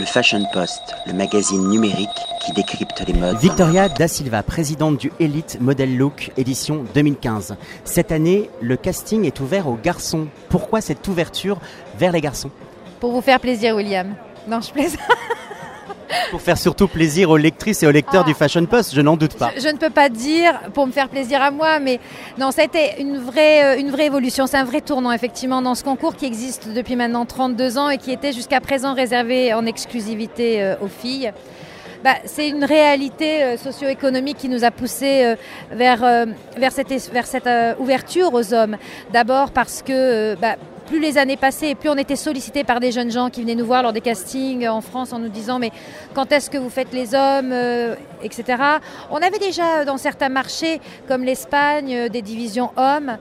Le Fashion Post, le magazine numérique qui décrypte les modes. Victoria Da Silva, présidente du Elite Model Look édition 2015. Cette année, le casting est ouvert aux garçons. Pourquoi cette ouverture vers les garçons? Pour vous faire plaisir, William. Non, je plaisante. Pour faire surtout plaisir aux lectrices et aux lecteurs Ah. du Fashion Post, je n'en doute pas. Je, je ne peux pas dire pour me faire plaisir à moi, mais non, ça a été une vraie, euh, une vraie évolution. C'est un vrai tournant, effectivement, dans ce concours qui existe depuis maintenant 32 ans et qui était jusqu'à présent réservé en exclusivité euh, aux filles. Bah, c'est une réalité euh, socio-économique qui nous a poussé euh, vers, euh, vers cette, vers cette ouverture aux hommes. D'abord parce que bah, plus les années passaient et plus on était sollicité par des jeunes gens qui venaient nous voir lors des castings en France en nous disant mais quand est-ce que vous faites les hommes, euh, etc. On avait déjà dans certains marchés comme l'Espagne euh, des divisions hommes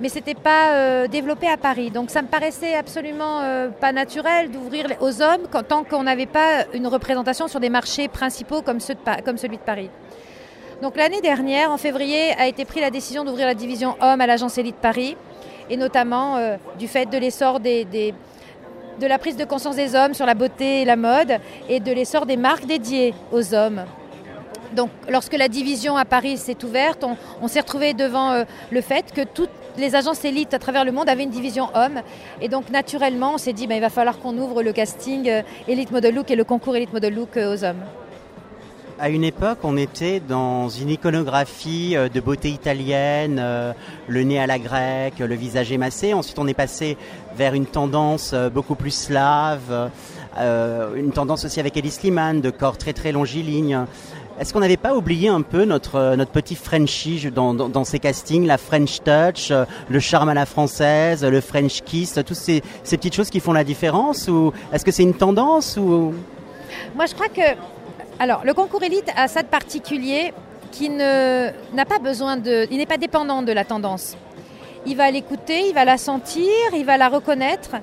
mais c'était pas euh, développé à Paris. Donc ça me paraissait absolument euh, pas naturel d'ouvrir aux hommes tant qu'on n'avait pas une représentation sur des marchés principaux comme, celui de Paris. Donc l'année dernière, en février, a été prise la décision d'ouvrir la division hommes à l'agence Élite Paris, et notamment euh, du fait de l'essor de la prise de conscience des hommes sur la beauté et la mode, et de l'essor des marques dédiées aux hommes. Donc, lorsque la division à Paris s'est ouverte, on, s'est retrouvé devant euh, le fait que toutes les agences élites à travers le monde avaient une division hommes. Et donc, naturellement, on s'est dit, ben, il va falloir qu'on ouvre le casting euh, Elite Model Look et le concours Elite Model Look aux hommes. À une époque, on était dans une iconographie euh, de beauté italienne, euh, le nez à la grecque, le visage émassé. Ensuite, on est passé vers une tendance euh, beaucoup plus slave, une tendance aussi avec Elie Slimane, de corps très très longiligne. Est-ce qu'on n'avait pas oublié un peu notre, notre petit Frenchie dans, dans, ces castings, la French touch, le charme à la française, le French kiss, toutes ces, ces petites choses qui font la différence Ou est-ce que c'est une tendance ou... Moi, je crois que. Alors, le concours élite a ça de particulier qui n'a pas besoin de. Il n'est pas dépendant de la tendance. Il va l'écouter, il va la sentir, il va la reconnaître,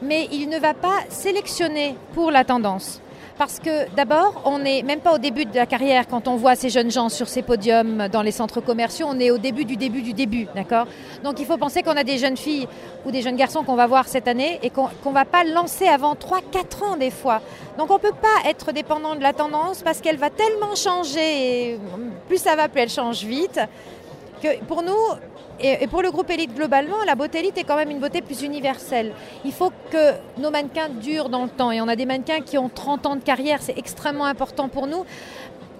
mais il ne va pas sélectionner pour la tendance. Parce que d'abord, on n'est même pas au début de la carrière quand on voit ces jeunes gens sur ces podiums dans les centres commerciaux, on est au début du début du début, d'accord? Donc il faut penser qu'on a des jeunes filles ou des jeunes garçons qu'on va voir cette année et qu'on ne va pas lancer avant 3-4 ans des fois. Donc on ne peut pas être dépendant de la tendance parce qu'elle va tellement changer, et plus ça va, plus elle change vite, pour nous, et et pour le groupe élite globalement, la beauté élite est quand même une beauté plus universelle. Il faut que nos mannequins durent dans le temps. Et on a des mannequins qui ont 30 ans de carrière, c'est extrêmement important pour nous.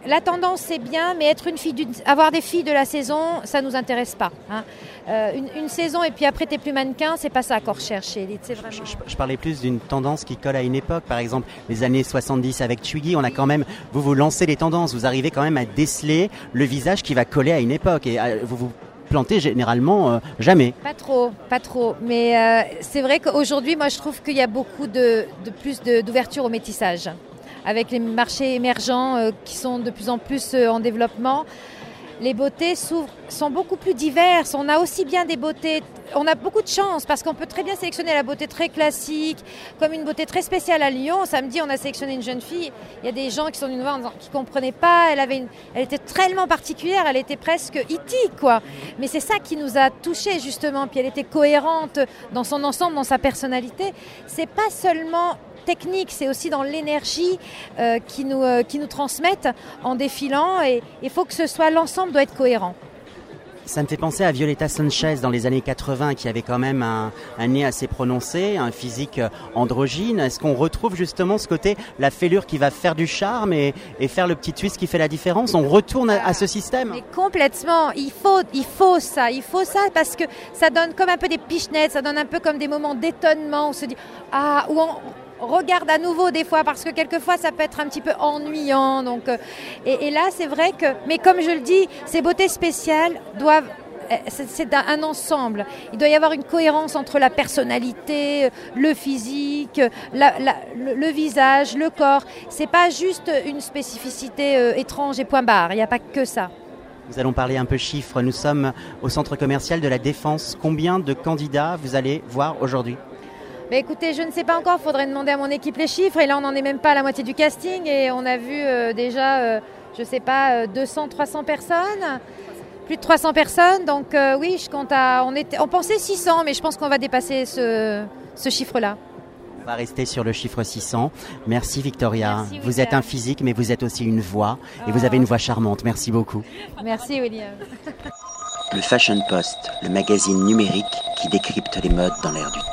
La tendance, c'est bien, mais être une fille d'une- avoir des filles de la saison, ça nous intéresse pas. hein. Euh, une, une saison et puis après, t'es plus mannequin, c'est pas ça qu'on recherche vraiment. Je, je- je parlais plus d'une tendance qui colle à une époque. Par exemple, les années 70 avec Twiggy, on a quand même, vous vous lancez les tendances, vous arrivez quand même à déceler le visage qui va coller à une époque et euh, vous vous plantez généralement euh, jamais. Pas trop, pas trop. Mais euh, c'est vrai qu'aujourd'hui, moi, je trouve qu'il y a beaucoup de, de plus de- d'ouverture au métissage. Avec les marchés émergents euh, qui sont de plus en plus euh, en développement, les beautés sont beaucoup plus diverses. On a aussi bien des beautés, on a beaucoup de chance parce qu'on peut très bien sélectionner la beauté très classique, comme une beauté très spéciale à Lyon. Samedi, on a sélectionné une jeune fille. Il y a des gens qui sont venus voir qui comprenaient pas. Elle, avait une- elle était tellement particulière, elle était presque E.T. quoi. Mais c'est ça qui nous a touchés justement. Puis elle était cohérente dans son ensemble, dans sa personnalité. C'est pas seulement technique, c'est aussi dans l'énergie euh, qui, nous, euh, qui nous transmettent en défilant. Et il faut que ce soit l'ensemble doit être cohérent. Ça me fait penser à Violetta Sanchez dans les années 80 qui avait quand même un, un nez assez prononcé, un physique euh, androgyne. Est-ce qu'on retrouve justement ce côté, la fêlure qui va faire du charme et, et faire le petit twist qui fait la différence? On retourne à, à ce système? Mais complètement, il faut, il faut ça, il faut ça parce que ça donne comme un peu des pichenettes, ça donne un peu comme des moments d'étonnement où on se dit ah où on regarde à nouveau des fois parce que quelquefois ça peut être un petit peu ennuyant donc euh, et, là c'est vrai que mais comme je le dis ces beautés spéciales doivent euh, c'est un ensemble. Il doit y avoir une cohérence entre la personnalité, le physique, le, visage, le corps. C'est pas juste une spécificité euh, étrange et point barre. Il n'y a pas que ça. Nous allons parler un peu chiffres. Nous sommes au centre commercial de la Défense. Combien de candidats vous allez voir aujourd'hui? Mais écoutez, je ne sais pas encore, il faudrait demander à mon équipe les chiffres. Et là, on n'en est même pas à la moitié du casting. Et on a vu euh, déjà, euh, je ne sais pas, euh, 200, 300 personnes. Plus de 300 personnes. Donc euh, oui, je compte à... On, était, on pensait 600, mais je pense qu'on va dépasser ce, ce chiffre-là. va rester sur le chiffre 600. Merci Victoria. Merci, vous êtes un physique, mais vous êtes aussi une voix. Et vous avez une voix charmante. Merci beaucoup. Merci William. Le Fashion Post, le magazine numérique qui décrypte les modes dans l'air du temps.